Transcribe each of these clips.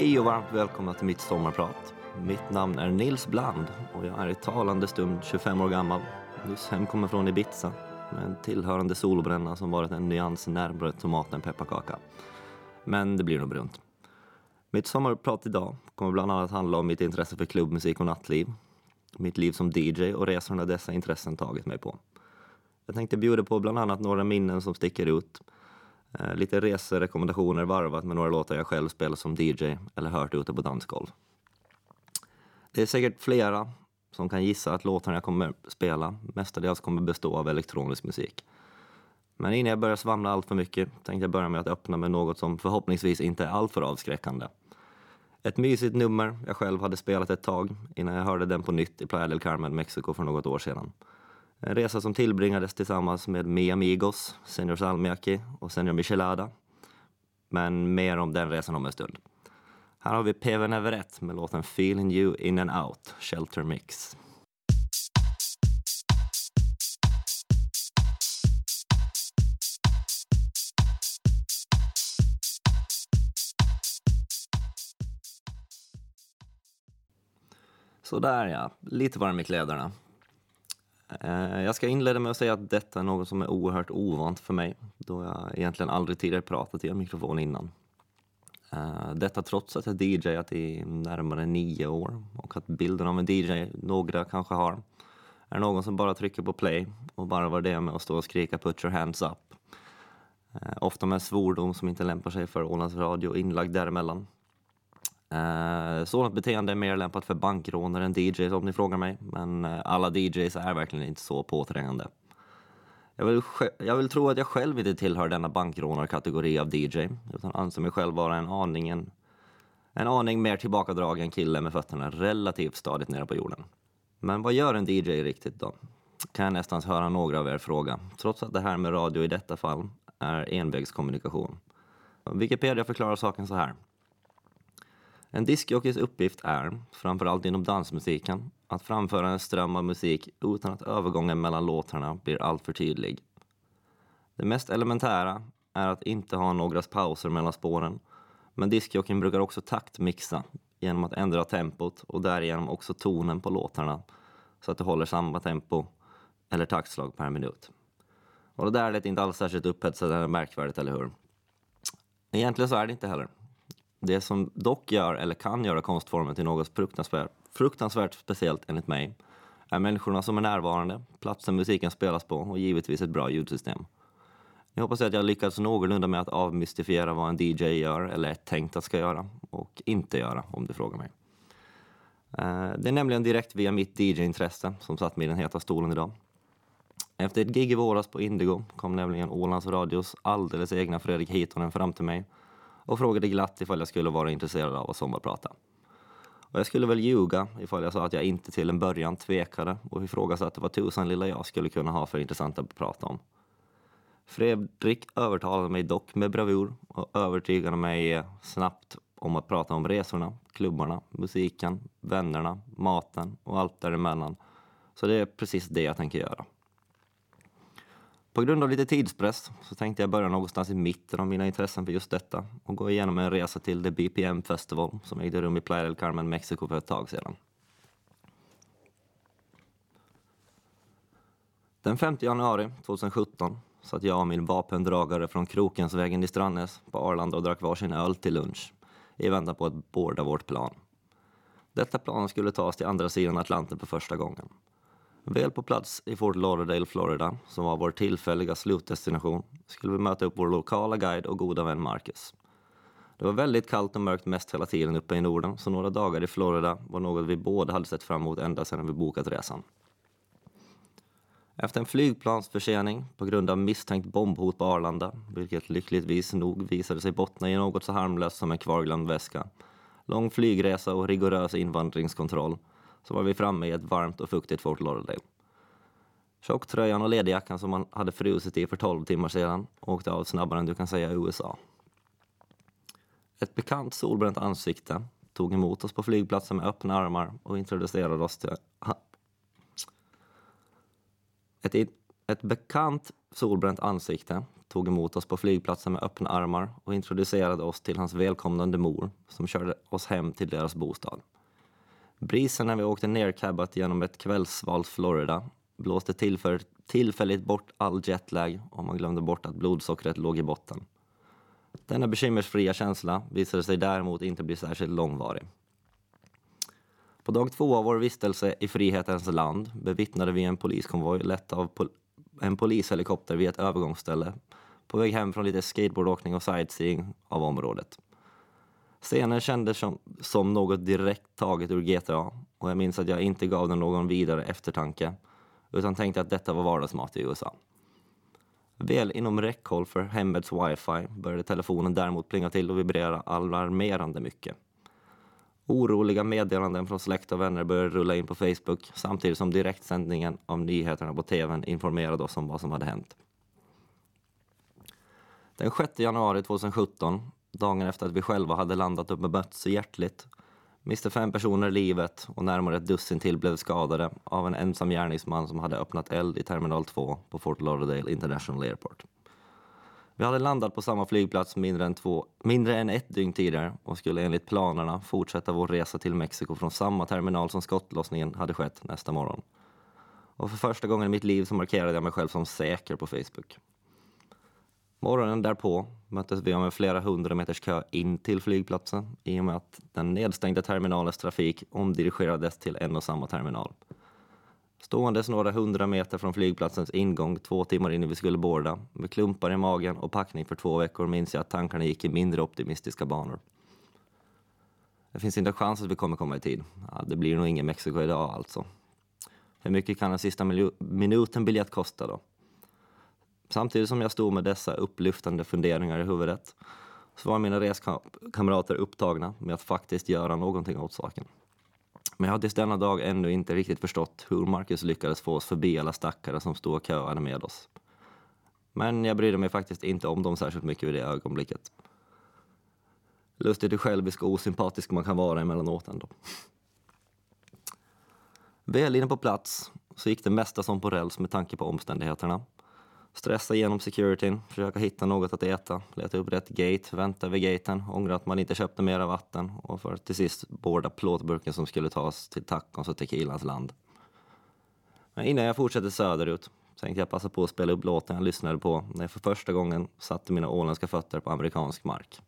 Hej och varmt välkomna till mitt sommarprat. Mitt namn är Nils Bland och jag är i talande stund 25 år gammal. Nyss hemkommen från Ibiza med en tillhörande solbränna som varit en nyans närmare tomat än pepparkaka. Men det blir nog brunt. Mitt sommarprat idag kommer bland annat handla om mitt intresse för klubbmusik och nattliv, mitt liv som DJ och resorna dessa intressen tagit mig på. Jag tänkte bjuda på bland annat några minnen som sticker ut, Eh, lite reserekommendationer varvat med några låtar jag själv spelat som DJ eller hört ute på dansgolv. Det är säkert flera som kan gissa att låtarna jag kommer spela mestadels kommer bestå av elektronisk musik. Men innan jag börjar svamla allt för mycket tänkte jag börja med att öppna med något som förhoppningsvis inte är alltför avskräckande. Ett mysigt nummer jag själv hade spelat ett tag innan jag hörde den på nytt i Playa del Carmen, Mexiko för något år sedan. En resa som tillbringades tillsammans med Mi Amigos, Senior Salmiaki och Senior Michelada. Men mer om den resan om en stund. Här har vi PV Everett med låten Feeling You In and Out, Shelter Mix. Sådär ja, lite varm i kläderna. Eh, jag ska inleda med att säga att detta är något som är oerhört ovant för mig då jag egentligen aldrig tidigare pratat i en mikrofon innan. Eh, detta trots att jag DJat i närmare nio år och att bilden av en DJ några kanske har är någon som bara trycker på play och bara var det med att stå och skrika put your hands up. Eh, ofta med svordom som inte lämpar sig för Ålands Radio inlagd däremellan. Eh, sådant beteende är mer lämpat för bankrånare än DJs om ni frågar mig, men eh, alla DJs är verkligen inte så påträngande. Jag vill, jag vill tro att jag själv inte tillhör denna bankrånarkategori av DJ, utan anser mig själv vara en aningen, en aning mer tillbakadragen kille med fötterna relativt stadigt nere på jorden. Men vad gör en DJ riktigt då? Kan jag nästan höra några av er fråga, trots att det här med radio i detta fall är envägskommunikation. Wikipedia förklarar saken så här. En diskjockeys uppgift är, framförallt inom dansmusiken, att framföra en ström av musik utan att övergången mellan låtarna blir alltför tydlig. Det mest elementära är att inte ha några pauser mellan spåren, men diskjockeyn brukar också taktmixa genom att ändra tempot och därigenom också tonen på låtarna så att det håller samma tempo eller taktslag per minut. Och det där lät inte alls särskilt upphetsande eller märkvärdigt, eller hur? Egentligen så är det inte heller. Det som dock gör, eller kan göra konstformen till något fruktansvärt, fruktansvärt speciellt enligt mig, är människorna som är närvarande, platsen musiken spelas på och givetvis ett bra ljudsystem. Jag hoppas att jag lyckats någorlunda med att avmystifiera vad en DJ gör, eller är tänkt att ska göra, och inte göra, om du frågar mig. Eh, det är nämligen direkt via mitt DJ-intresse som satt mig i den heta stolen idag. Efter ett gig i våras på Indigo kom nämligen Ålands Radios alldeles egna Fredrik Hitonen fram till mig och frågade glatt ifall jag skulle vara intresserad av att sommarprata. Och jag skulle väl ljuga ifall jag sa att jag inte till en början tvekade och ifrågasatte vad tusan lilla jag skulle kunna ha för intressant att prata om. Fredrik övertalade mig dock med bravur och övertygade mig snabbt om att prata om resorna, klubbarna, musiken, vännerna, maten och allt däremellan. Så det är precis det jag tänker göra. På grund av lite tidspress så tänkte jag börja någonstans i mitten av mina intressen för just detta och gå igenom en resa till The BPM Festival som ägde rum i Playa del Carmen, Mexiko för ett tag sedan. Den 5 januari 2017 satt jag och min vapendragare från Krokensvägen i Strandnäs på Arlanda och drack varsin öl till lunch i väntan på att boarda vårt plan. Detta plan skulle tas till andra sidan Atlanten för första gången. Väl på plats i Fort Lauderdale, Florida, som var vår tillfälliga slutdestination, skulle vi möta upp vår lokala guide och goda vän Marcus. Det var väldigt kallt och mörkt mest hela tiden uppe i Norden, så några dagar i Florida var något vi båda hade sett fram emot ända sedan vi bokat resan. Efter en flygplansförsening på grund av misstänkt bombhot på Arlanda, vilket lyckligtvis nog visade sig bottna i något så harmlöst som en kvarglömd väska, lång flygresa och rigorös invandringskontroll, så var vi framme i ett varmt och fuktigt Fort Lauderdale. Tjocktröjan och ledjackan som man hade frusit i för 12 timmar sedan åkte av snabbare än du kan säga i USA. Ett bekant solbränt ansikte tog emot oss på flygplatsen med öppna armar och introducerade oss till... Ett, in... ett bekant solbränt ansikte tog emot oss på flygplatsen med öppna armar och introducerade oss till hans välkomnande mor som körde oss hem till deras bostad. Brisen när vi åkte nercabbat genom ett kvällsvalt Florida blåste tillför, tillfälligt bort all jetlag och man glömde bort att blodsockret låg i botten. Denna bekymmersfria känsla visade sig däremot inte bli särskilt långvarig. På dag två av vår vistelse i frihetens land bevittnade vi en poliskonvoj lett av pol en polishelikopter vid ett övergångsställe på väg hem från lite skateboardåkning och sightseeing av området. Scenen kändes som, som något direkt taget ur GTA och jag minns att jag inte gav den någon vidare eftertanke utan tänkte att detta var vardagsmat i USA. Väl inom räckhåll för hemmets wifi började telefonen däremot plinga till och vibrera alarmerande mycket. Oroliga meddelanden från släkt och vänner började rulla in på Facebook samtidigt som direktsändningen av nyheterna på tvn informerade oss om vad som hade hänt. Den 6 januari 2017, dagen efter att vi själva hade landat upp och bemötts så hjärtligt, miste fem personer livet och närmare ett dussin till blev skadade av en ensam gärningsman som hade öppnat eld i terminal 2 på Fort Lauderdale International Airport. Vi hade landat på samma flygplats mindre än, två, mindre än ett dygn tidigare och skulle enligt planerna fortsätta vår resa till Mexiko från samma terminal som skottlossningen hade skett nästa morgon. Och för första gången i mitt liv så markerade jag mig själv som säker på Facebook. Morgonen därpå möttes vi av en flera hundra meters kö in till flygplatsen i och med att den nedstängda terminalens trafik omdirigerades till en och samma terminal. Ståendes några hundra meter från flygplatsens ingång två timmar innan vi skulle borda, med klumpar i magen och packning för två veckor minns jag att tankarna gick i mindre optimistiska banor. Det finns inte en chans att vi kommer komma i tid. Ja, det blir nog ingen Mexiko idag alltså. Hur mycket kan den sista minuten biljett kosta då? Samtidigt som jag stod med dessa upplyftande funderingar i huvudet så var mina reskamrater upptagna med att faktiskt göra någonting åt saken. Men jag har tills denna dag ännu inte riktigt förstått hur Marcus lyckades få oss förbi alla stackare som stod och köade med oss. Men jag brydde mig faktiskt inte om dem särskilt mycket vid det ögonblicket. Lustigt hur självisk och osympatisk man kan vara emellanåt ändå. Väl inne på plats så gick det mesta som på räls med tanke på omständigheterna. Stressa igenom securityn, försöka hitta något att äta, leta upp rätt gate, vänta vid gaten, ångra att man inte köpte mera vatten och för att till sist borda plåtburken som skulle tas till tacons och tequilans land. Men innan jag fortsätter söderut tänkte jag passa på att spela upp låten jag lyssnade på när jag för första gången satte mina åländska fötter på amerikansk mark.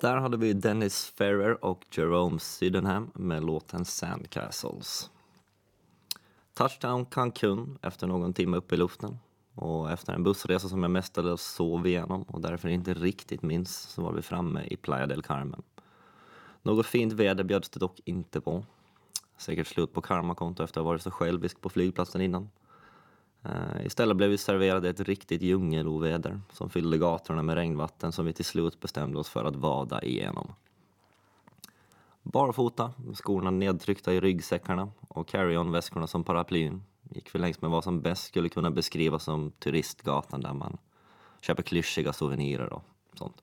Där hade vi Dennis Ferrer och Jerome Sydenham med låten Sandcastles. Touchdown Cancun efter någon timme uppe i luften. Och efter en bussresa som jag mestadels sov igenom och därför inte riktigt minns så var vi framme i Playa del Carmen. Något fint väder bjöds det dock inte på. Säkert slut på karmakonto efter att ha varit så självisk på flygplatsen innan. Eh, istället blev vi serverade ett riktigt djungeloväder som fyllde gatorna med regnvatten som vi till slut bestämde oss för att vada igenom. Barfota, skorna nedtryckta i ryggsäckarna och carry-on-väskorna som paraplyn gick vi längs med vad som bäst skulle kunna beskrivas som turistgatan där man köper klyschiga souvenirer och sånt.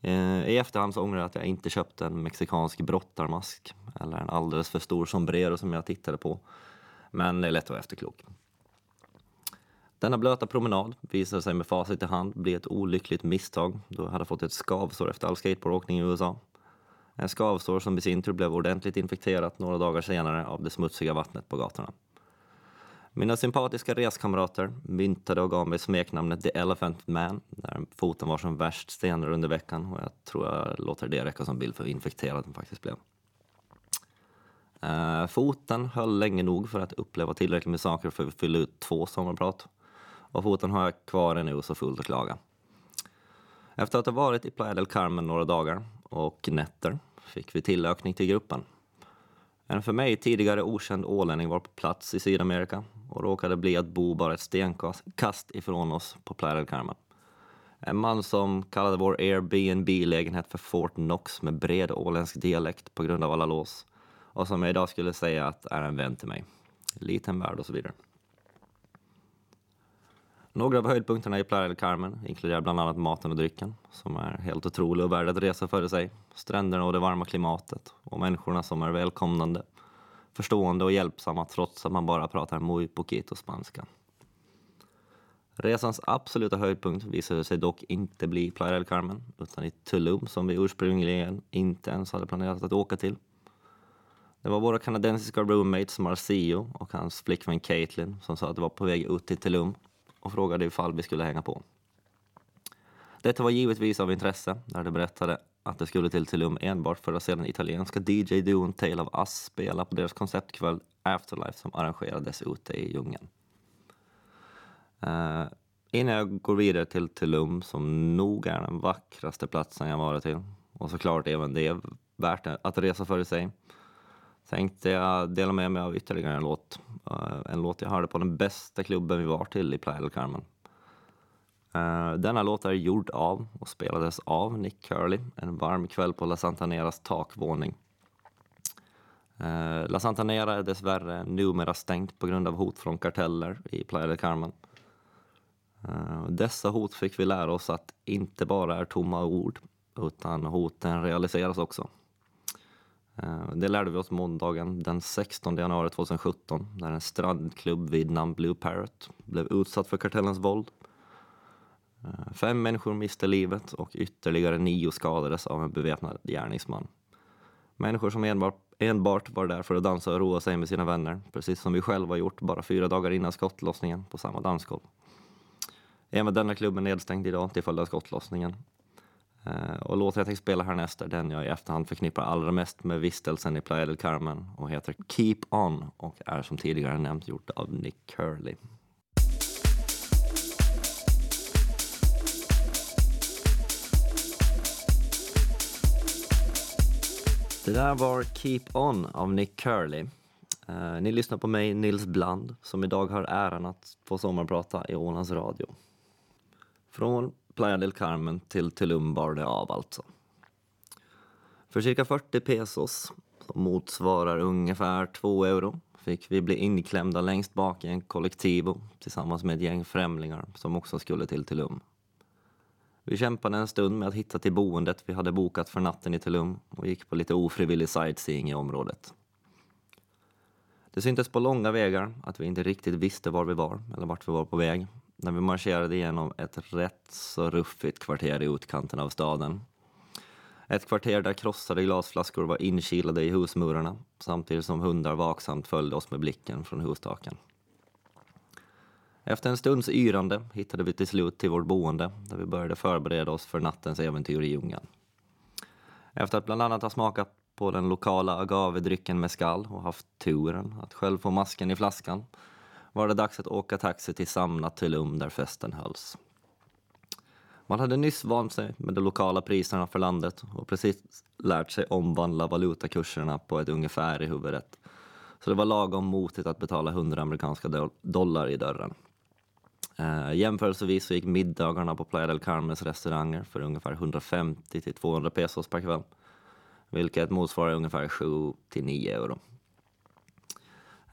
Eh, I efterhand så ångrar jag att jag inte köpte en mexikansk brottarmask eller en alldeles för stor sombrero som jag tittade på. Men det är lätt att vara efterklok. Denna blöta promenad visade sig med facit i hand bli ett olyckligt misstag då jag hade fått ett skavsår efter all skateboardåkning i USA. En skavsår som i sin tur blev ordentligt infekterat några dagar senare av det smutsiga vattnet på gatorna. Mina sympatiska reskamrater myntade och gav mig smeknamnet The Elephant Man när foten var som värst senare under veckan och jag tror jag låter det räcka som bild för hur infekterad den faktiskt blev. Uh, foten höll länge nog för att uppleva tillräckligt med saker för att fylla ut två sommarprat och foten har jag kvar ännu så fullt att klaga. Efter att ha varit i Playa del Carmen några dagar och nätter fick vi tillökning till gruppen. En för mig tidigare okänd ålänning var på plats i Sydamerika och råkade bli att bo bara ett stenkast ifrån oss på Playa del Carmen. En man som kallade vår Airbnb-lägenhet för Fort Knox med bred åländsk dialekt på grund av alla lås och som jag idag skulle säga att är en vän till mig. Liten värld och så vidare. Några av höjdpunkterna i Playa del Carmen inkluderar bland annat maten och drycken som är helt otrolig och värd att resa före sig, stränderna och det varma klimatet och människorna som är välkomnande, förstående och hjälpsamma trots att man bara pratar muy poquito spanska. Resans absoluta höjdpunkt visade sig dock inte bli Playa del Carmen utan i Tulum som vi ursprungligen inte ens hade planerat att åka till. Det var våra kanadensiska roommates Marcio och hans flickvän Caitlin som sa att de var på väg ut till Tulum och frågade ifall vi skulle hänga på. Detta var givetvis av intresse när de berättade att det skulle till Tulum enbart för att se den italienska DJ-duon Tale of Us spela på deras konceptkväll Afterlife som arrangerades ute i djungeln. Uh, innan jag går vidare till Tulum som nog är den vackraste platsen jag varit till och såklart även det värt att resa för i sig tänkte jag dela med mig av ytterligare en låt. Eh, en låt jag hörde på den bästa klubben vi var till i Playa del Carmen. Eh, Denna låt är gjord av och spelades av Nick Curly en varm kväll på La Santaneras takvåning. Eh, La Santanera är dessvärre numera stängt på grund av hot från karteller i Playa del Carmen. Dessa hot fick vi lära oss att inte bara är tomma ord, utan hoten realiseras också. Eh, det lärde vi oss måndagen den 16 januari 2017 när en strandklubb vid namn Blue Parrot blev utsatt för kartellens våld. Eh, fem människor miste livet och ytterligare nio skadades av en beväpnad gärningsman. Människor som enbart, enbart var där för att dansa och roa sig med sina vänner, precis som vi själva gjort bara fyra dagar innan skottlossningen på samma dansgolv. Även denna klubb är nedstängd idag till följd av skottlossningen Eh, och låten jag tänkte spela härnäst är den jag i efterhand förknippar allra mest med vistelsen i Playa del Carmen och heter Keep On och är som tidigare nämnt gjort av Nick Curley. Det där var Keep On av Nick Curley. Eh, ni lyssnar på mig, Nils Bland, som idag har äran att få sommarprata i Ålands Radio. Från Playa del Carmen till Tulum bar det av alltså. För cirka 40 pesos, som motsvarar ungefär 2 euro, fick vi bli inklämda längst bak i en kollektivo tillsammans med ett gäng främlingar som också skulle till Tulum. Vi kämpade en stund med att hitta till boendet vi hade bokat för natten i Tulum och gick på lite ofrivillig sightseeing i området. Det syntes på långa vägar att vi inte riktigt visste var vi var eller vart vi var på väg när vi marscherade igenom ett rätt så ruffigt kvarter i utkanten av staden. Ett kvarter där krossade glasflaskor var inkilade i husmurarna samtidigt som hundar vaksamt följde oss med blicken från hustaken. Efter en stunds yrande hittade vi till slut till vårt boende där vi började förbereda oss för nattens äventyr i djungeln. Efter att bland annat ha smakat på den lokala agavedrycken mescal och haft turen att själv få masken i flaskan var det dags att åka taxi till Samna Tulum där festen hölls. Man hade nyss vant sig med de lokala priserna för landet och precis lärt sig omvandla valutakurserna på ett ungefär i huvudet. Så det var lagom motigt att betala 100 amerikanska dollar i dörren. Eh, jämförelsevis så gick middagarna på Playa del Carmens restauranger för ungefär 150 till 200 pesos per kväll, vilket motsvarar ungefär 7 till 9 euro.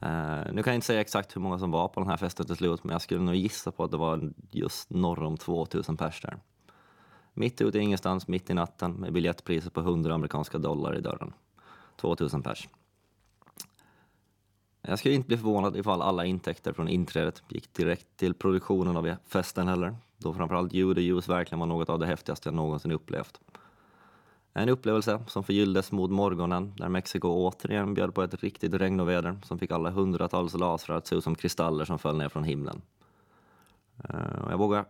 Uh, nu kan jag inte säga exakt hur många som var på den här festen till slut, men jag skulle nog gissa på att det var just norr om 2000 pers där. Mitt ute i ingenstans, mitt i natten, med biljettpriser på 100 amerikanska dollar i dörren. 2000 pers. Jag skulle inte bli förvånad ifall alla intäkter från inträdet gick direkt till produktionen av festen heller, då framförallt ljud och ljus verkligen var något av det häftigaste jag någonsin upplevt. En upplevelse som förgylldes mot morgonen när Mexiko återigen bjöd på ett riktigt regnoväder som fick alla hundratals lasrar att se ut som kristaller som föll ner från himlen. Eh, jag vågar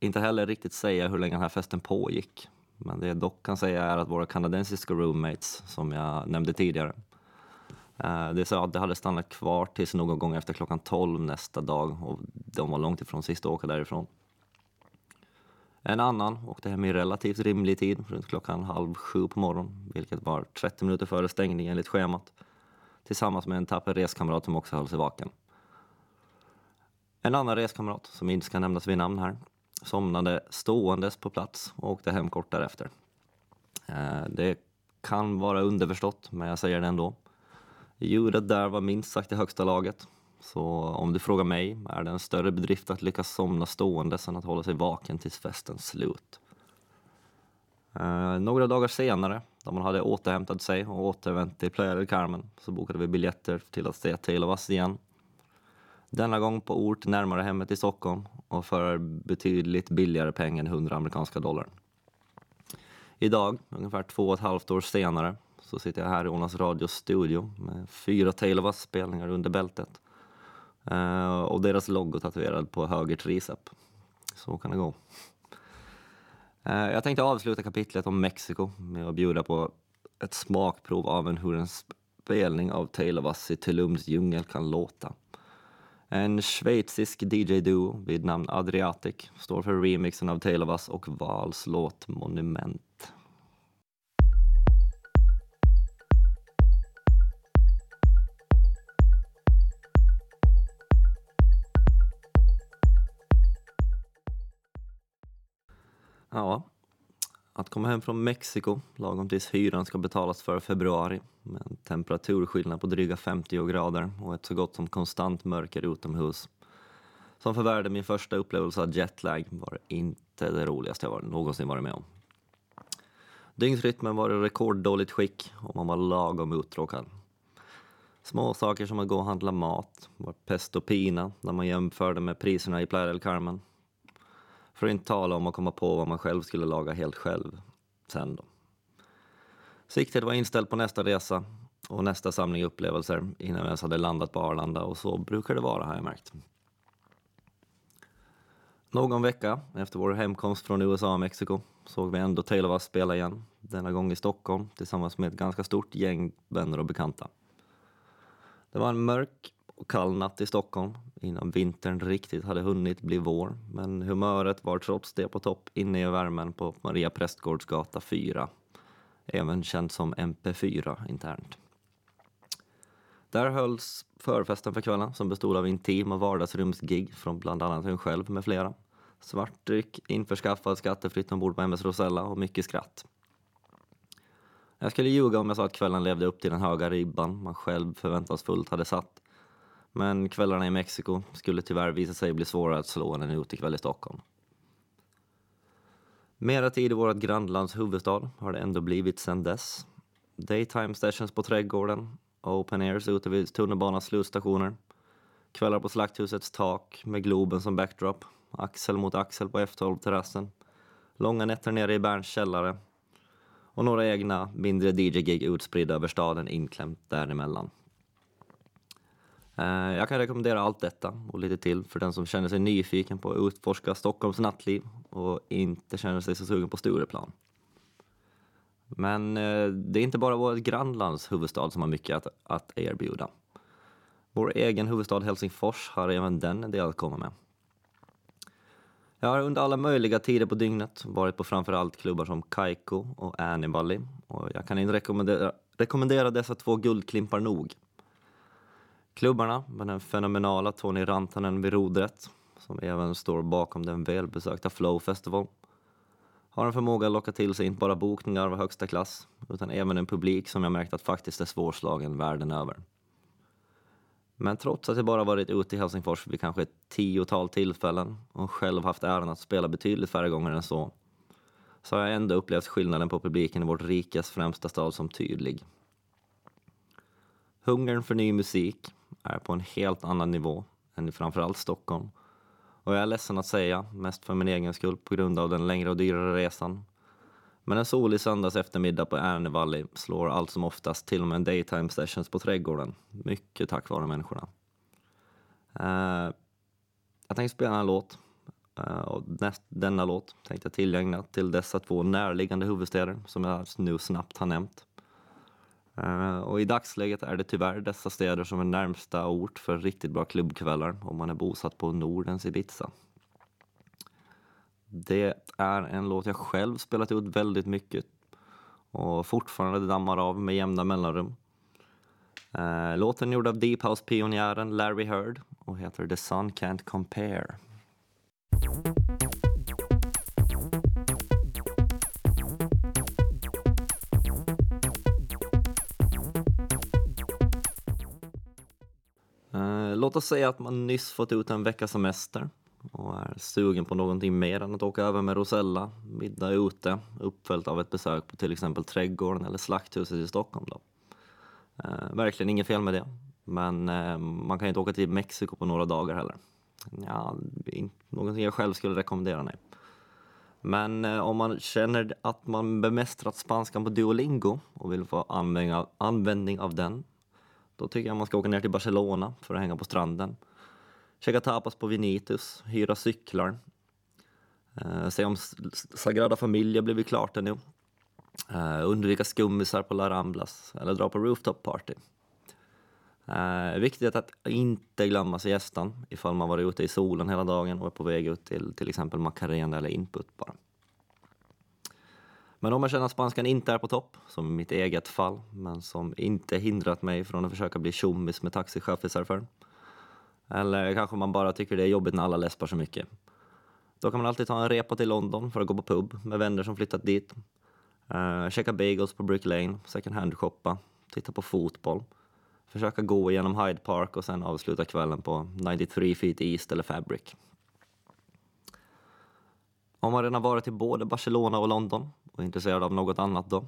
inte heller riktigt säga hur länge den här festen pågick. Men det jag dock kan säga är att våra kanadensiska roommates, som jag nämnde tidigare, eh, de sa att de hade stannat kvar tills någon gång efter klockan 12 nästa dag och de var långt ifrån sist att åka därifrån. En annan åkte hem i relativt rimlig tid, runt klockan halv sju på morgonen, vilket var 30 minuter före stängning enligt schemat, tillsammans med en tapper reskamrat som också höll sig vaken. En annan reskamrat, som inte ska nämnas vid namn här, somnade ståendes på plats och åkte hem kort därefter. Eh, det kan vara underförstått, men jag säger det ändå. Ljudet där var minst sagt i högsta laget. Så om du frågar mig är det en större bedrift att lyckas somna stående än att hålla sig vaken tills festens slut. Eh, några dagar senare, då man hade återhämtat sig och återvänt till Playa del Carmen, så bokade vi biljetter till att se Tale of Us igen. Denna gång på ort närmare hemmet i Stockholm och för betydligt billigare pengar än 100 amerikanska dollar. Idag, ungefär två och ett halvt år senare, så sitter jag här i Onas Radios studio med fyra Tale of Us-spelningar under bältet. Uh, och deras logo tatuerad på höger tricep. Så kan det gå. Uh, jag tänkte avsluta kapitlet om Mexiko med att bjuda på ett smakprov av en hur en spelning av Tale of Us i Tulums djungel kan låta. En schweizisk DJ-duo vid namn Adriatic står för remixen av Tale of Us och Vals låt Monument. Ja, att komma hem från Mexiko lagom tills hyran ska betalas för februari med en temperaturskillnad på dryga 50 grader och ett så gott som konstant mörker utomhus. Som förvärrade min första upplevelse av jetlag var inte det roligaste jag någonsin varit med om. Dygnsrytmen var i rekorddåligt skick och man var lagom uttråkad. Små saker som att gå och handla mat var pest och pina när man jämförde med priserna i Playa del Carmen för att inte tala om att komma på vad man själv skulle laga helt själv sen då. Siktet var inställt på nästa resa och nästa samling upplevelser innan vi ens hade landat på Arlanda och så brukar det vara har jag märkt. Någon vecka efter vår hemkomst från USA och Mexiko såg vi ändå Taylor of Us spela igen, denna gång i Stockholm tillsammans med ett ganska stort gäng vänner och bekanta. Det var en mörk och kall natt i Stockholm innan vintern riktigt hade hunnit bli vår. Men humöret var trots det på topp inne i värmen på Maria Prästgårdsgata 4. Även känd som MP4 internt. Där hölls förfesten för kvällen som bestod av intima vardagsrumsgig från bland annat hon själv med flera. Svartdryck, införskaffad skattefritt ombord på MS Rosella och mycket skratt. Jag skulle ljuga om jag sa att kvällen levde upp till den höga ribban man själv förväntansfullt hade satt. Men kvällarna i Mexiko skulle tyvärr visa sig bli svårare att slå än en utekväll i Stockholm. Mera tid i vårt grannlands huvudstad har det ändå blivit sedan dess. Daytime sessions på Trädgården, open airs ute vid tunnelbanans slutstationer, kvällar på Slakthusets tak med Globen som backdrop, axel mot axel på F12-terrassen, långa nätter nere i Berns källare och några egna mindre DJ-gig utspridda över staden inklämt däremellan. Eh, jag kan rekommendera allt detta och lite till för den som känner sig nyfiken på att utforska Stockholms nattliv och inte känner sig så sugen på Stureplan. Men eh, det är inte bara vårt grannlands huvudstad som har mycket att, att erbjuda. Vår egen huvudstad Helsingfors har även den en del att komma med. Jag har under alla möjliga tider på dygnet varit på framförallt klubbar som Kaiko och Anibali och jag kan inte rekommendera, rekommendera dessa två guldklimpar nog. Klubbarna med den fenomenala Tony Rantanen vid rodret, som även står bakom den välbesökta Flow Festival, har en förmåga att locka till sig inte bara bokningar av högsta klass, utan även en publik som jag märkt att faktiskt är svårslagen världen över. Men trots att jag bara varit ute i Helsingfors vid kanske ett tiotal tillfällen och själv haft äran att spela betydligt färre gånger än så, så har jag ändå upplevt skillnaden på publiken i vårt rikas främsta stad som tydlig. Hungern för ny musik är på en helt annan nivå än i framförallt Stockholm. Och jag är ledsen att säga, mest för min egen skull på grund av den längre och dyrare resan. Men en solig söndags eftermiddag på Ärnevalli slår allt som oftast till och med en daytime sessions på Trädgården. Mycket tack vare människorna. Uh, jag tänkte spela en låt. Uh, och näst, denna låt tänkte jag tillägna till dessa två närliggande huvudstäder som jag nu snabbt har nämnt. Eh, och i dagsläget är det tyvärr dessa städer som är närmsta ort för riktigt bra klubbkvällar om man är bosatt på Nordens Ibiza. Det är en låt jag själv spelat ut väldigt mycket och fortfarande dammar av med jämna mellanrum. Eh, låten är gjord av Deep House-pionjären Larry Heard och heter The Sun Can't Compare. Låt oss säga att man nyss fått ut en veckas semester och är sugen på någonting mer än att åka över med Rosella, middag ute, uppföljt av ett besök på till exempel Trädgården eller Slakthuset i Stockholm. Då. Eh, verkligen inget fel med det, men eh, man kan ju inte åka till Mexiko på några dagar heller. Ja, någonting jag själv skulle rekommendera, nej. Men eh, om man känner att man bemästrat spanskan på Duolingo och vill få användning av, användning av den, då tycker jag man ska åka ner till Barcelona för att hänga på stranden. Käka tapas på Vinitus, hyra cyklar. Eh, se om Sagrada Familia blivit klart ännu. Eh, undvika skummisar på La Ramblas eller dra på rooftop party. Eh, viktigt att inte glömma siestan ifall man varit ute i solen hela dagen och är på väg ut till till exempel Macarena eller Input bara. Men om jag känner att spanskan inte är på topp, som i mitt eget fall, men som inte hindrat mig från att försöka bli tjommis med taxichaffisar för. Eller kanske man bara tycker det är jobbigt när alla läspar så mycket. Då kan man alltid ta en repa till London för att gå på pub med vänner som flyttat dit. Uh, checka bagels på Brick Lane, second hand-shoppa, titta på fotboll försöka gå igenom Hyde Park och sen avsluta kvällen på 93 feet East eller Fabric. Om man redan varit i både Barcelona och London och är intresserad av något annat då?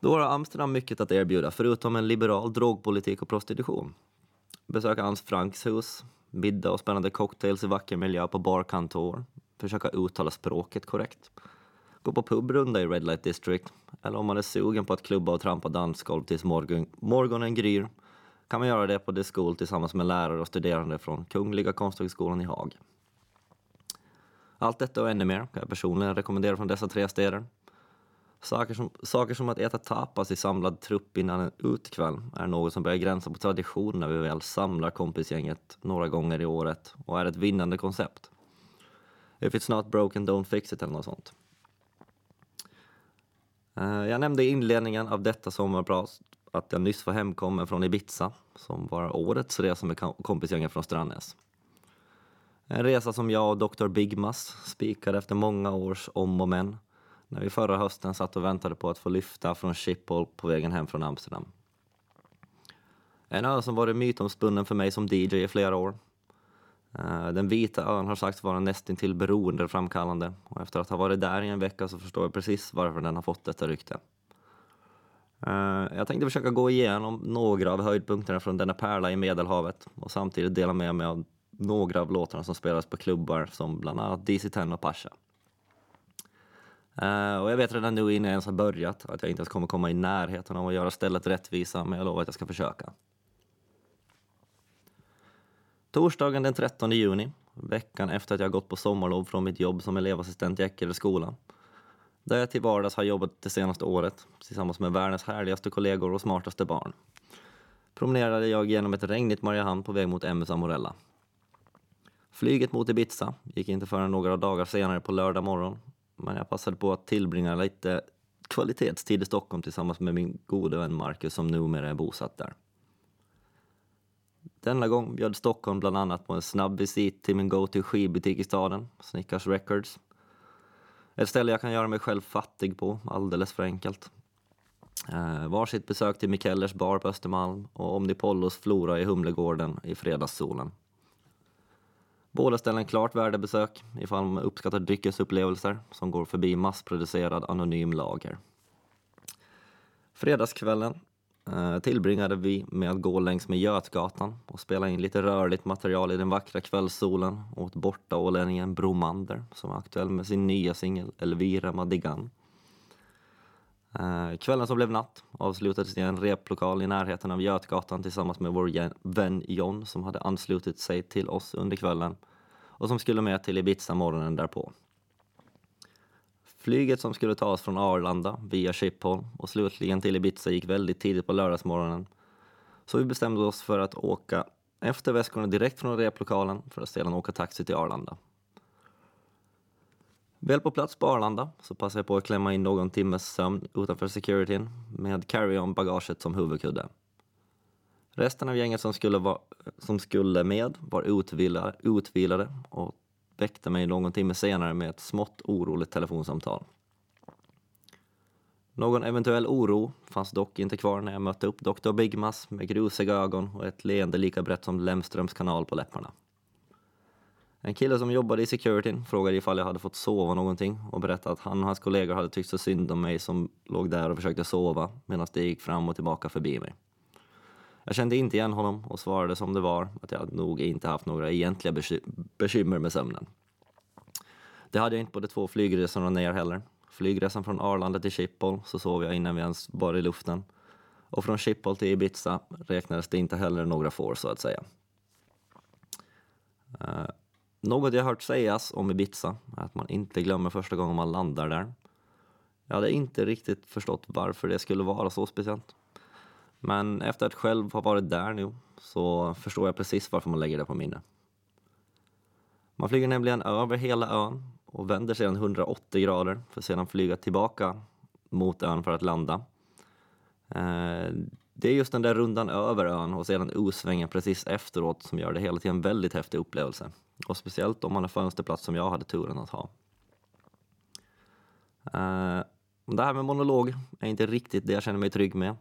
Då har Amsterdam mycket att erbjuda, förutom en liberal drogpolitik och prostitution. Besöka Hans Franks hus, middag och spännande cocktails i vacker miljö på Bar Cantor, försöka uttala språket korrekt gå på pubrunda i Red Light District eller om man är sugen på att klubba och trampa dansgolv tills morgon, morgonen gryr kan man göra det på The School tillsammans med lärare och studerande från Kungliga Konsthögskolan i Haag. Allt detta och ännu mer kan jag personligen rekommendera från dessa tre städer. Saker som, saker som att äta tapas i samlad trupp innan en utkväll är något som börjar gränsa på tradition när vi väl samlar kompisgänget några gånger i året och är ett vinnande koncept. If it's not broken, don't fix it eller något sånt. Eh, jag nämnde i inledningen av detta sommarprat att jag nyss var hemkommen från Ibiza som var årets resa med kompisgänget från Strandnäs. En resa som jag och Dr. Bigmas spikade efter många års om och men när vi förra hösten satt och väntade på att få lyfta från Schiphol på vägen hem från Amsterdam. En ö som varit mytomspunnen för mig som DJ i flera år eh, den vita ön har sagts vara nästintill beroendeframkallande och efter att ha varit där i en vecka så förstår jag precis varför den har fått detta rykte. Eh, jag tänkte försöka gå igenom några av höjdpunkterna från denna pärla i Medelhavet och samtidigt dela med mig av några av låtarna som spelas på klubbar som bland annat DC-10 och Pasha. Uh, och jag vet redan nu innan jag ens har börjat att jag inte ens kommer komma i närheten av att göra stället rättvisa, men jag lovar att jag ska försöka. Torsdagen den 13 juni, veckan efter att jag gått på sommarlov från mitt jobb som elevassistent i Ekerö skola, där jag till vardags har jobbat det senaste året tillsammans med världens härligaste kollegor och smartaste barn, promenerade jag genom ett regnigt Mariehamn på väg mot MS Amorella. Flyget mot Ibiza gick inte förrän några dagar senare på lördag morgon, men jag passade på att tillbringa lite kvalitetstid i Stockholm tillsammans med min gode vän Marcus som numera är bosatt där. Denna gång bjöd Stockholm bland annat på en snabb visit till min go-to skivbutik i staden, Snickars Records. Ett ställe jag kan göra mig själv fattig på, alldeles för enkelt. Eh, varsitt besök till Mikellers bar på Östermalm och Omnipollos Flora i Humlegården i fredagssolen. Båda ställen klart värda besök ifall man uppskattar dryckesupplevelser som går förbi massproducerad anonym lager. Fredagskvällen Eh, tillbringade vi med att gå längs med Götgatan och spela in lite rörligt material i den vackra kvällssolen åt bortaålänningen Bromander som är aktuell med sin nya singel Elvira Madigan. Eh, kvällen som blev natt avslutades i en replokal i närheten av Götgatan tillsammans med vår vän John som hade anslutit sig till oss under kvällen och som skulle med till Ibiza morgonen därpå. Flyget som skulle ta oss från Arlanda via Schiphol och slutligen till Ibiza gick väldigt tidigt på lördagsmorgonen. Så vi bestämde oss för att åka efter väskorna direkt från replokalen för att sedan åka taxi till Arlanda. Väl på plats på Arlanda så passade jag på att klämma in någon timmes sömn utanför securityn med carry-on-bagaget som huvudkudde. Resten av gänget som skulle, va, som skulle med var utvilade, utvilade och väckte mig någon timme senare med ett smått oroligt telefonsamtal. Någon eventuell oro fanns dock inte kvar när jag mötte upp Dr. Bigmas med grusiga ögon och ett leende lika brett som Lemströms kanal på läpparna. En kille som jobbade i securityn frågade ifall jag hade fått sova någonting och berättade att han och hans kollegor hade tyckt så synd om mig som låg där och försökte sova medan de gick fram och tillbaka förbi mig. Jag kände inte igen honom och svarade som det var att jag nog inte haft några egentliga bekymmer med sömnen. Det hade jag inte på de två flygresorna ner heller. Flygresan från Arlanda till Schiphol så sov jag innan vi ens var i luften. Och från Schiphol till Ibiza räknades det inte heller några får så att säga. Eh, något jag hört sägas om Ibiza är att man inte glömmer första gången man landar där. Jag hade inte riktigt förstått varför det skulle vara så speciellt. Men efter att själv ha varit där nu så förstår jag precis varför man lägger det på minne. Man flyger nämligen över hela ön och vänder sedan 180 grader för att sedan flyga tillbaka mot ön för att landa. Eh, det är just den där rundan över ön och sedan U-svängen precis efteråt som gör det hela till en väldigt häftig upplevelse. Och speciellt om man har fönsterplats som jag hade turen att ha. Eh, det här med monolog är inte riktigt det jag känner mig trygg med.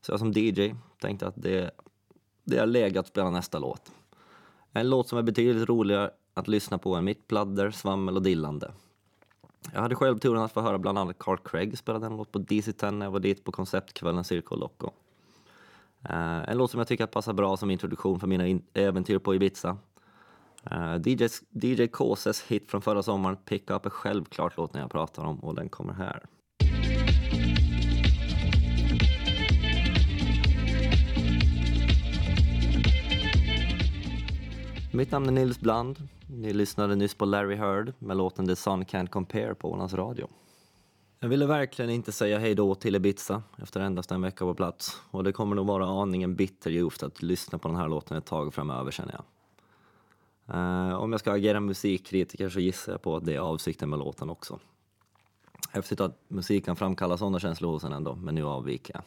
Så jag som DJ tänkte att det, det är läge att spela nästa låt. En låt som är betydligt roligare att lyssna på än mitt pladder, svammel och dillande. Jag hade själv turen att få höra bland annat Carl Craig spela den låt på DC-10 när jag var dit på konceptkvällen Circo Loco. Eh, en låt som jag tycker passar bra som introduktion för mina äventyr på Ibiza. Eh, uh, DJ, DJ Kåses hit från förra sommaren, Pick Up, är självklart låten jag pratar om och den kommer här. Mitt namn är Nils Bland. Ni lyssnade nyss på Larry Heard med låten The Sun Can't Compare på Ålands Radio. Jag ville verkligen inte säga hej då till Ibiza efter endast en vecka på plats och det kommer nog vara aningen bitterljuvt att lyssna på den här låten ett tag framöver känner jag. Uh, om jag ska agera musikkritiker så gissar jag på att det är avsikten med låten också. Häftigt att musik kan framkalla sådana känslor hos en ändå, men nu avviker jag.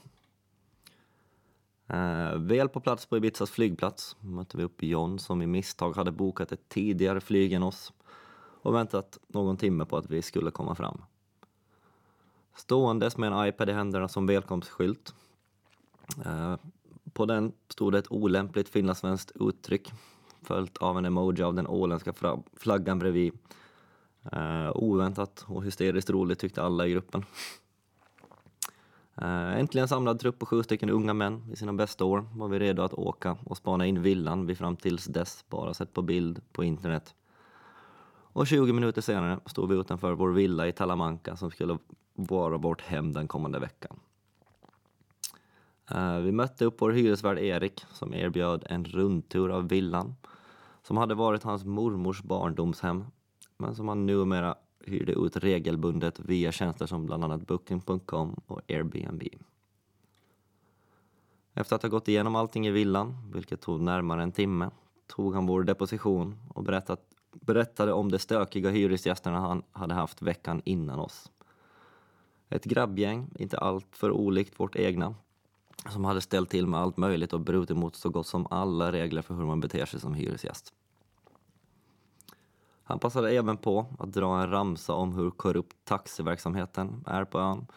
Eh, uh, väl på plats på Ibizas flygplats mötte vi upp John som i misstag hade bokat ett tidigare flyg än oss och väntat någon timme på att vi skulle komma fram. Ståendes med en iPad i händerna som välkomstskylt. Uh, på den stod det ett olämpligt finlandssvenskt uttryck följt av en emoji av den åländska flaggan bredvid. Eh, oväntat och hysteriskt roligt tyckte alla i gruppen. Eh, äntligen samlad trupp på sju stycken unga män i sina bästa år var vi redo att åka och spana in villan vi fram tills dess bara sett på bild på internet. Och 20 minuter senare stod vi utanför vår villa i Talamanca som skulle vara vårt hem den kommande veckan. Eh, vi mötte upp vår hyresvärd Erik som erbjöd en rundtur av villan som hade varit hans mormors barndomshem men som han numera hyrde ut regelbundet via tjänster som bland annat Booking.com och Airbnb. Efter att ha gått igenom allting i villan, vilket tog närmare en timme, tog han vår deposition och berättat, berättade om de stökiga hyresgästerna han hade haft veckan innan oss. Ett grabbgäng, inte allt för olikt vårt egna, som hade ställt till med allt möjligt och brutit mot så gott som alla regler för hur man beter sig som hyresgäst. Han passade även på att dra en ramsa om hur korrupt taxiverksamheten är på ön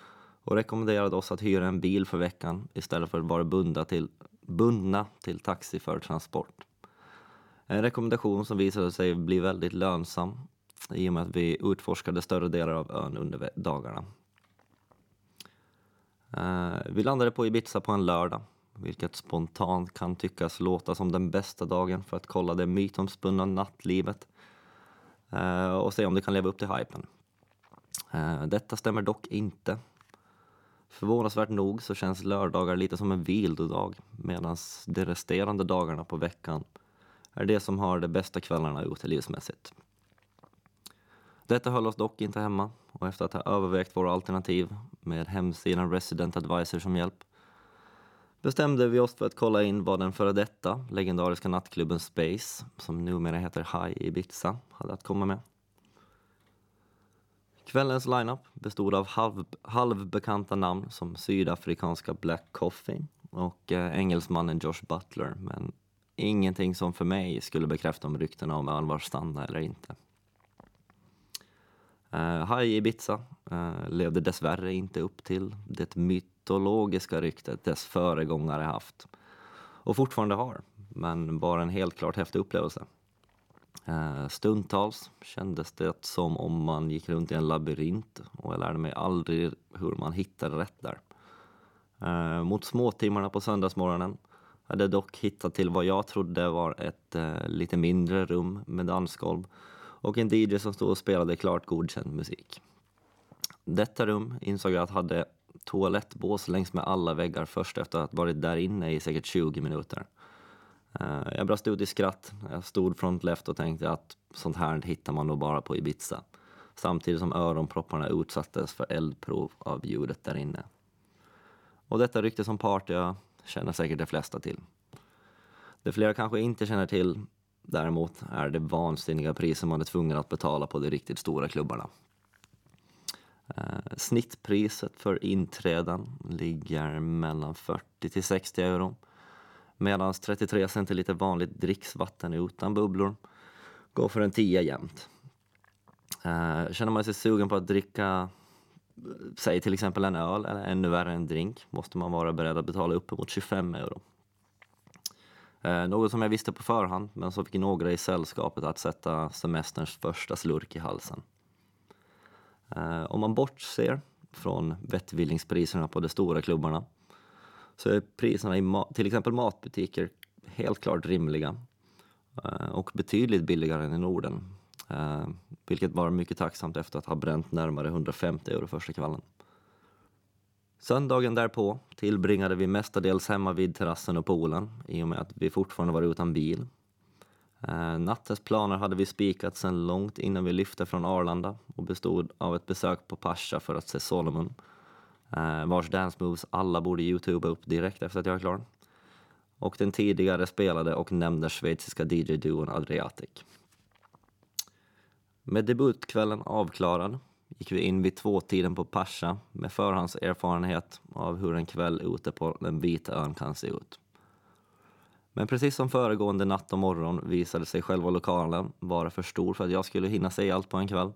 och rekommenderade oss att hyra en bil för veckan istället för att vara bundna till, bundna till taxi för transport. En rekommendation som visade sig bli väldigt lönsam i och med att vi utforskade större delar av ön under dagarna. Eh, vi landade på Ibiza på en lördag, vilket spontant kan tyckas låta som den bästa dagen för att kolla det mytomspunna nattlivet eh, och se om det kan leva upp till hypen. Eh, detta stämmer dock inte. Förvånansvärt nog så känns lördagar lite som en vilodag medan de resterande dagarna på veckan är det som har de bästa kvällarna utelivsmässigt. Detta höll oss dock inte hemma och efter att ha övervägt våra alternativ med hemsidan Resident Advisor som hjälp bestämde vi oss för att kolla in vad den före detta legendariska nattklubben Space, som numera heter High Ibiza, hade att komma med. Kvällens lineup bestod av halv, halvbekanta namn som sydafrikanska Black Coffee och eh, engelsmannen Josh Butler, men ingenting som för mig skulle bekräfta om ryktena om Alvar var stanna eller inte. Eh, uh, High Ibiza uh, levde dessvärre inte upp till det mytologiska ryktet dess föregångare haft. Och fortfarande har, men bara en helt klart häftig upplevelse. Uh, stundtals kändes det som om man gick runt i en labyrint och jag lärde mig aldrig hur man hittade rätt där. Uh, mot småtimmarna på söndagsmorgonen hade jag dock hittat till vad jag trodde var ett uh, lite mindre rum med dansgolv och en DJ som stod och spelade klart godkänd musik. Detta rum insåg jag att hade toalettbås längs med alla väggar först efter att ha varit där inne i säkert 20 minuter. Eh, jag brast ut i skratt. Jag stod front left och tänkte att sånt här hittar man nog bara på Ibiza. Samtidigt som öronpropparna utsattes för eldprov av ljudet där inne. Och detta rykte som party jag känner säkert de flesta till. Det flera kanske inte känner till däremot är det vansinniga priser man är tvungen att betala på de riktigt stora klubbarna. Eh, snittpriset för inträden ligger mellan 40 till 60 euro medan 33 centiliter vanligt dricksvatten utan bubblor går för en 10 jämnt. Eh, känner man sig sugen på att dricka säg till exempel en öl eller ännu värre en drink måste man vara beredd att betala uppemot 25 euro. Eh, något som jag visste på förhand men så fick några i sällskapet att sätta semesterns första slurk i halsen. Eh, om man bortser från vettvillingspriserna på de stora klubbarna så är priserna i till exempel matbutiker helt klart rimliga eh, och betydligt billigare än i Norden. Vilket var mycket tacksamt efter att ha bränt närmare 150 euro första kvällen. Söndagen därpå tillbringade vi mestadels hemma vid terrassen och poolen i och med att vi fortfarande var utan bil. Eh, nattens planer hade vi spikat sedan långt innan vi lyfte från Arlanda och bestod av ett besök på Pascha för att se Solomon, eh, vars dance moves alla borde youtuba upp direkt efter att jag är klar. Och den tidigare spelade och nämnda schweiziska DJ-duon Adriatic. Med debutkvällen avklarad gick vi in vid tvåtiden på Pascha med förhandserfarenhet av hur en kväll ute på den vita ön kan se ut. Men precis som föregående natt och morgon visade sig själva lokalen vara för stor för att jag skulle hinna se allt på en kväll.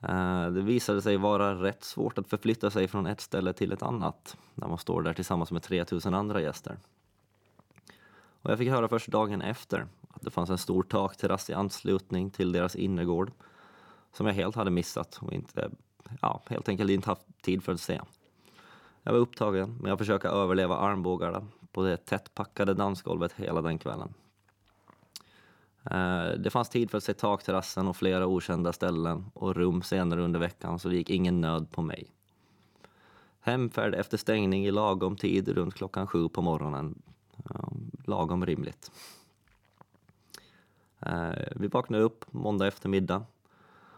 Eh, det visade sig vara rätt svårt att förflytta sig från ett ställe till ett annat när man står där tillsammans med 3000 andra gäster. Och jag fick höra först dagen efter att det fanns en stor takterrass i anslutning till deras innergård som jag helt hade missat och inte, ja, helt enkelt inte haft tid för att se. Jag var upptagen med att försöka överleva armbågarna på det tättpackade dansgolvet hela den kvällen. Eh, det fanns tid för att se takterrassen och flera okända ställen och rum senare under veckan så det gick ingen nöd på mig. Hemfärd efter stängning i lagom tid runt klockan sju på morgonen. Lagom rimligt. Eh, vi vaknade upp måndag eftermiddag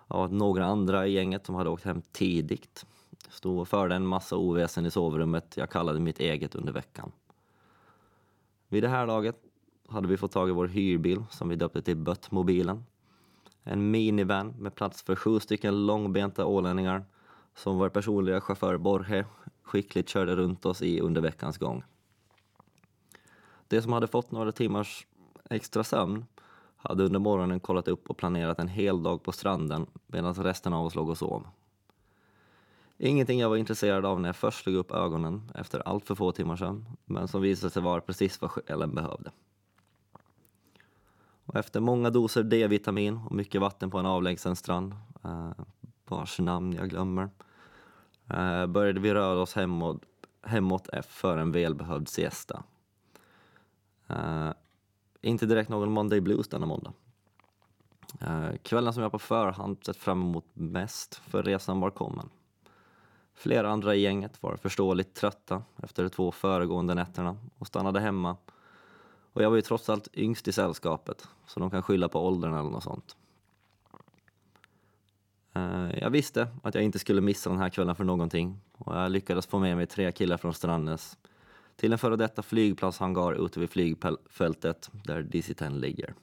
av att några andra i gänget som hade åkt hem tidigt stod och förde en massa oväsen i sovrummet jag kallade mitt eget under veckan. Vid det här laget hade vi fått tag i vår hyrbil som vi döpte till Böttmobilen. En minivan med plats för sju stycken långbenta ålänningar som vår personliga chaufför Borge skickligt körde runt oss i under veckans gång. De som hade fått några timmars extra sömn hade under morgonen kollat upp och planerat en hel dag på stranden medan resten av oss låg och sov. Ingenting jag var intresserad av när jag först slog upp ögonen efter allt för få timmar sömn, men som visade sig vara precis vad själen behövde. Och efter många doser D-vitamin och mycket vatten på en avlägsen strand, eh, vars namn jag glömmer, eh, började vi röra oss hemåt, hemåt för en välbehövd siesta. Eh, inte direkt någon Monday Blues denna måndag. Eh, kvällen som jag på förhand sett fram emot mest för resan var kommen. Flera andra i gänget var förståeligt trötta efter de två föregående nätterna och stannade hemma. Och jag var ju trots allt yngst i sällskapet, så de kan skylla på åldern eller något sånt. Eh, jag visste att jag inte skulle missa den här kvällen för någonting och jag lyckades få med mig tre killar från Strandnäs till en före detta flygplatshangar ute vid flygfältet där DC-10 ligger.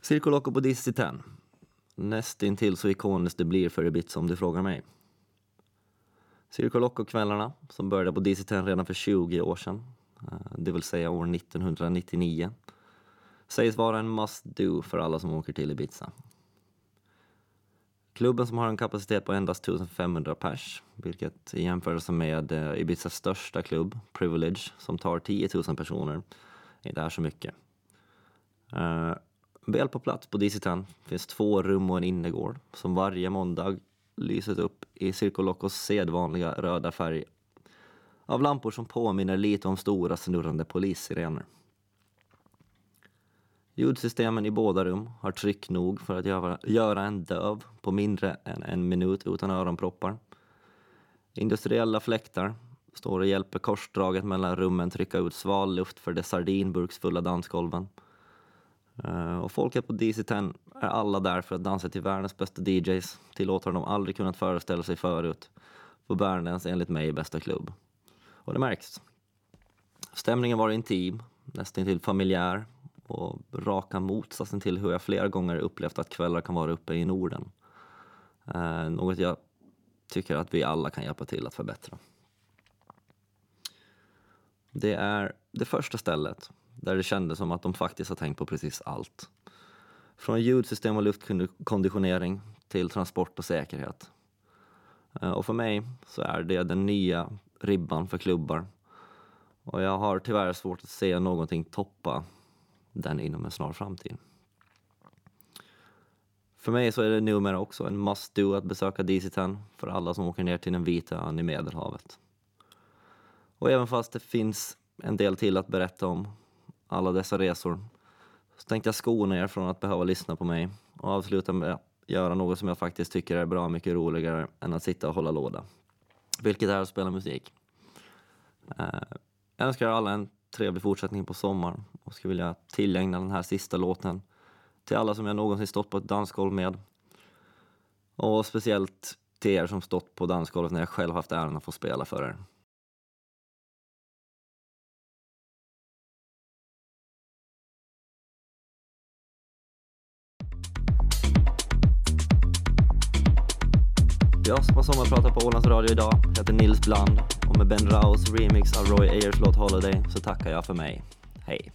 Circo på DC-10. Nästintill så ikoniskt det blir för Ibiza om du frågar mig. Circo Loco-kvällarna, som började på DC-10 redan för 20 år sedan, eh, det vill säga år 1999, Sägs vara en must do för alla som åker till Ibiza. Klubben som har en kapacitet på endast 1500 pers, vilket i jämförelse med eh, Ibizas största klubb, Privilege, som tar 10 000 personer, inte är så mycket. Uh, väl på plats på DC-10 finns två rum och en innergård som varje måndag lyses upp i Circolocos sedvanliga röda färg av lampor som påminner lite om stora snurrande polissirener. Ljudsystemen i båda rum har tryck nog för att göra, göra en döv på mindre än en minut utan öronproppar. Industriella fläktar står och hjälper korsdraget mellan rummen trycka ut sval luft för de sardinburksfulla dansgolven. Eh, och folket på DC-10 är alla där för att dansa till världens bästa DJs, till låtar de aldrig kunnat föreställa sig förut, på världens enligt mig bästa klubb. Och det märks. Stämningen var intim, nästan till familjär och raka motsatsen till hur jag flera gånger upplevt att kvällar kan vara uppe i Norden. Eh, något jag tycker att vi alla kan hjälpa till att förbättra. Det är det första stället där det kändes som att de faktiskt har tänkt på precis allt. Från ljudsystem och luftkonditionering till transport och säkerhet. Eh, och för mig så är det den nya ribban för klubbar. Och jag har tyvärr svårt att se någonting toppa den inom en snar framtid. För mig så är det numera också en must do att besöka DC-10 för alla som åker ner till den vita ön i Medelhavet. Och även fast det finns en del till att berätta om alla dessa resor så tänkte jag skona er från att behöva lyssna på mig och avsluta med att göra något som jag faktiskt tycker är bra mycket roligare än att sitta och hålla låda. Vilket är att spela musik. Jag önskar er alla en trevlig fortsättning på sommaren och skulle vilja tillägna den här sista låten till alla som jag någonsin stått på ett dansgolv med. Och speciellt till er som stått på dansgolvet när jag själv haft äran att få spela för er. Jag som har sommarpratat på Ålands Radio idag heter Nils Bland och med Ben Raus remix av Roy Ayers låt Holiday så tackar jag för mig. Hej!